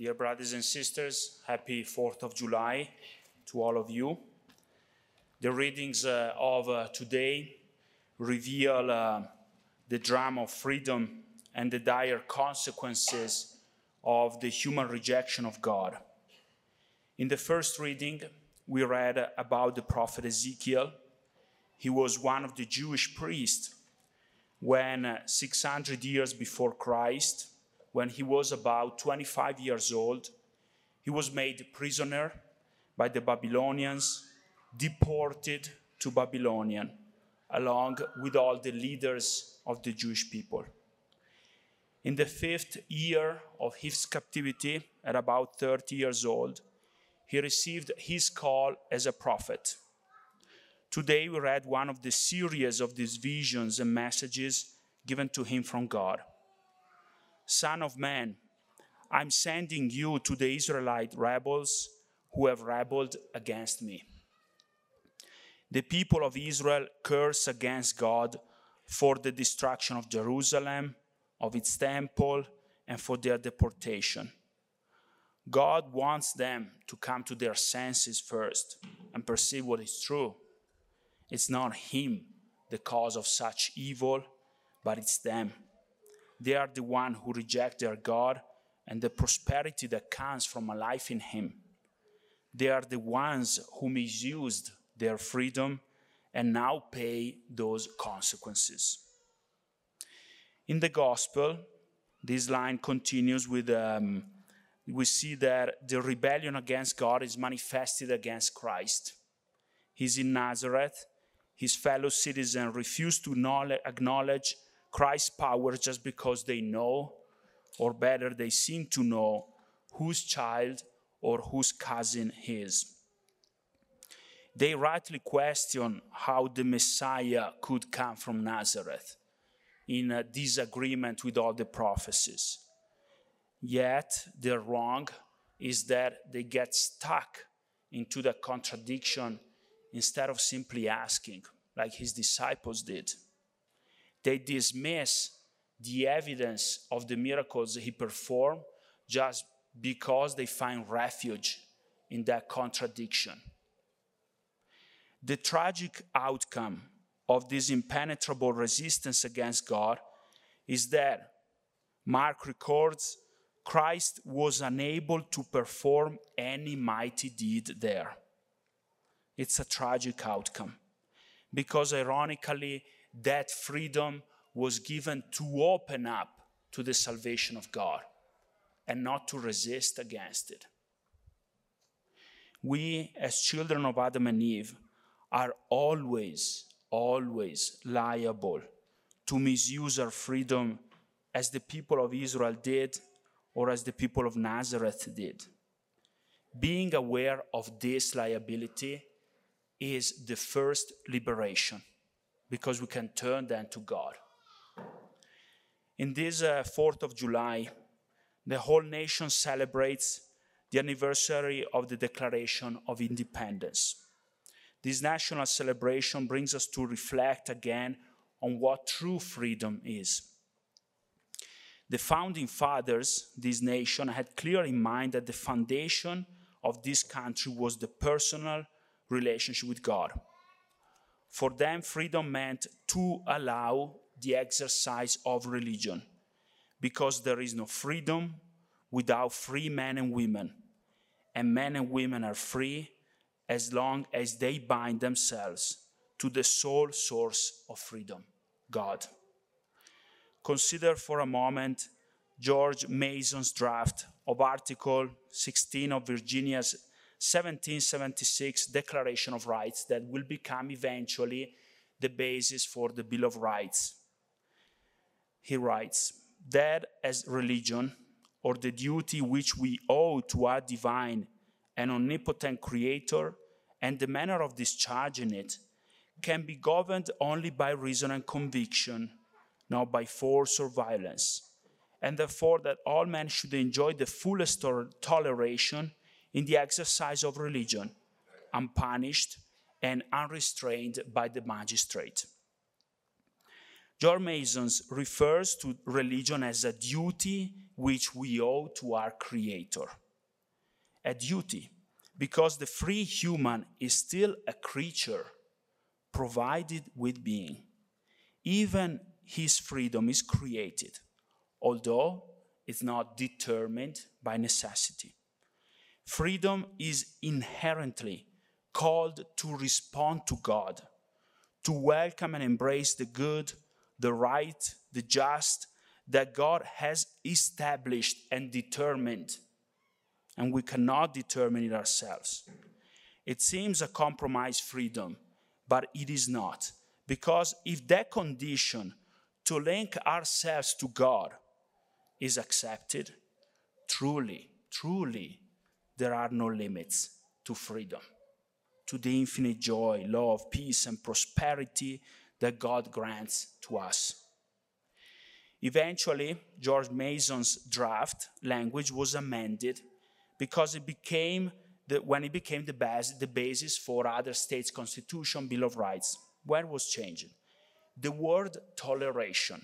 Dear brothers and sisters, happy 4th of July to all of you. The readings uh, of uh, today reveal uh, the drama of freedom and the dire consequences of the human rejection of God. In the first reading, we read about the prophet Ezekiel. He was one of the Jewish priests when, uh, 600 years before Christ, when he was about 25 years old, he was made prisoner by the Babylonians, deported to Babylonian, along with all the leaders of the Jewish people. In the fifth year of his captivity, at about 30 years old, he received his call as a prophet. Today, we read one of the series of these visions and messages given to him from God. Son of man, I'm sending you to the Israelite rebels who have rebelled against me. The people of Israel curse against God for the destruction of Jerusalem, of its temple, and for their deportation. God wants them to come to their senses first and perceive what is true. It's not Him the cause of such evil, but it's them. They are the one who reject their God and the prosperity that comes from a life in Him. They are the ones who misused their freedom and now pay those consequences. In the gospel, this line continues with um, we see that the rebellion against God is manifested against Christ. He's in Nazareth. His fellow citizens refuse to acknowledge Christ's power just because they know, or better, they seem to know, whose child or whose cousin he is. They rightly question how the Messiah could come from Nazareth in disagreement with all the prophecies. Yet, their wrong is that they get stuck into the contradiction instead of simply asking, like his disciples did. They dismiss the evidence of the miracles he performed just because they find refuge in that contradiction. The tragic outcome of this impenetrable resistance against God is that Mark records Christ was unable to perform any mighty deed there. It's a tragic outcome because, ironically, that freedom was given to open up to the salvation of God and not to resist against it. We, as children of Adam and Eve, are always, always liable to misuse our freedom as the people of Israel did or as the people of Nazareth did. Being aware of this liability is the first liberation because we can turn then to God. In this uh, 4th of July, the whole nation celebrates the anniversary of the Declaration of Independence. This national celebration brings us to reflect again on what true freedom is. The founding fathers, this nation, had clear in mind that the foundation of this country was the personal relationship with God. For them, freedom meant to allow the exercise of religion, because there is no freedom without free men and women. And men and women are free as long as they bind themselves to the sole source of freedom, God. Consider for a moment George Mason's draft of Article 16 of Virginia's 1776 Declaration of Rights that will become eventually the basis for the Bill of Rights. He writes that as religion, or the duty which we owe to our divine and omnipotent Creator, and the manner of discharging it, can be governed only by reason and conviction, not by force or violence, and therefore that all men should enjoy the fullest toleration in the exercise of religion, unpunished and unrestrained by the magistrate. George Mason refers to religion as a duty which we owe to our Creator. A duty, because the free human is still a creature provided with being. Even his freedom is created, although it's not determined by necessity. Freedom is inherently called to respond to God, to welcome and embrace the good, the right, the just that God has established and determined, and we cannot determine it ourselves. It seems a compromise freedom, but it is not. Because if that condition to link ourselves to God is accepted, truly, truly, there are no limits to freedom, to the infinite joy, love, peace, and prosperity that God grants to us. Eventually, George Mason's draft language was amended because it became the, when it became the, base, the basis for other states' constitution, Bill of Rights. Where was changing? The word toleration.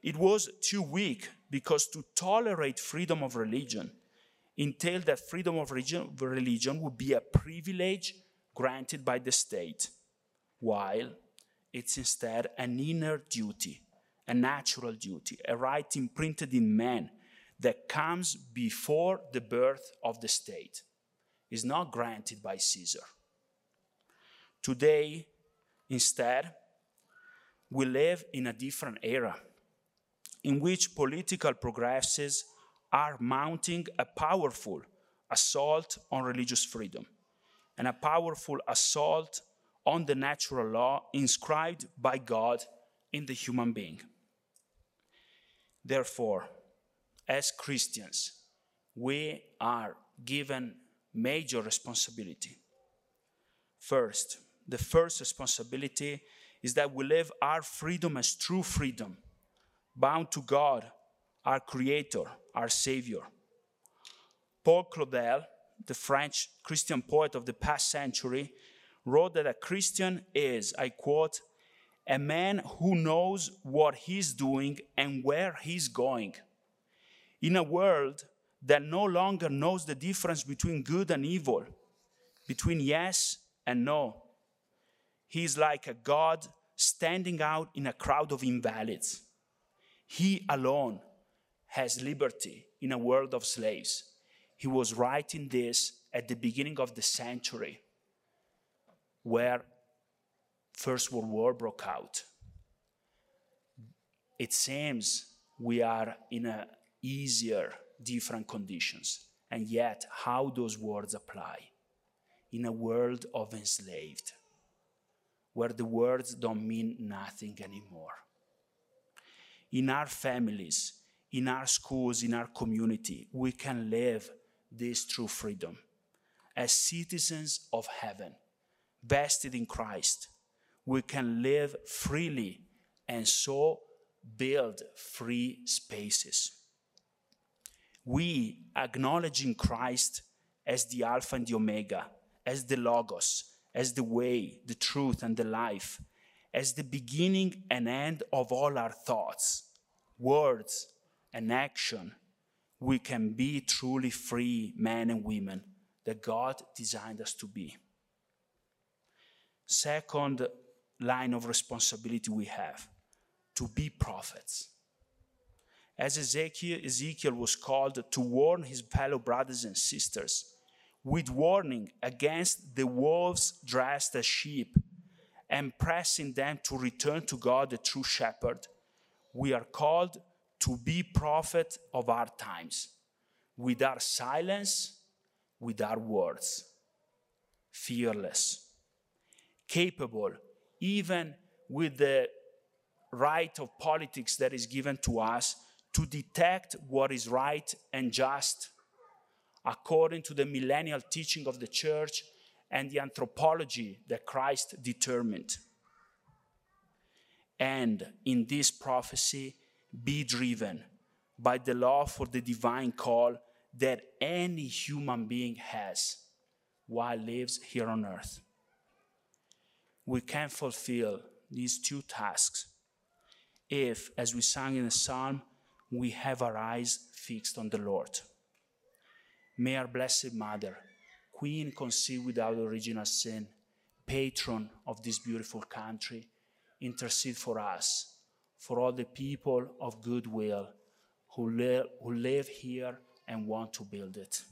It was too weak because to tolerate freedom of religion entailed that freedom of religion would be a privilege granted by the state, while it's instead an inner duty, a natural duty, a right imprinted in man that comes before the birth of the state, is not granted by Caesar. Today, instead, we live in a different era in which political progresses are mounting a powerful assault on religious freedom and a powerful assault on the natural law inscribed by God in the human being. Therefore, as Christians, we are given major responsibility. First, the first responsibility is that we live our freedom as true freedom, bound to God, our Creator, our Savior. Paul Claudel, the French Christian poet of the past century, wrote that a Christian is, I quote, a man who knows what he's doing and where he's going. In a world that no longer knows the difference between good and evil, between yes and no, he is like a God standing out in a crowd of invalids. He alone has liberty in a world of slaves. He was writing this at the beginning of the century where First World War broke out. It seems we are in a easier, different conditions. And yet, how those words apply in a world of enslaved, where the words don't mean nothing anymore. In our families, in our schools, in our community, we can live this true freedom as citizens of heaven, vested in Christ. We can live freely and so build free spaces. We, acknowledging Christ as the Alpha and the Omega, as the Logos, as the way, the truth, and the life, as the beginning and end of all our thoughts, words, and action, we can be truly free men and women that God designed us to be. Second line of responsibility we have to be prophets. As Ezekiel, Ezekiel was called to warn his fellow brothers and sisters with warning against the wolves dressed as sheep and pressing them to return to God, the true shepherd, we are called to be prophet of our times. With our silence, with our words, fearless, capable, even with the right of politics that is given to us to detect what is right and just according to the millennial teaching of the church and the anthropology that Christ determined. And in this prophecy, be driven by the love for the divine call that any human being has while lives here on earth. We can fulfill these two tasks if, as we sang in the psalm, we have our eyes fixed on the Lord. May our Blessed Mother, Queen conceived without original sin, patron of this beautiful country, intercede for us, for all the people of goodwill who, li- who live here and want to build it.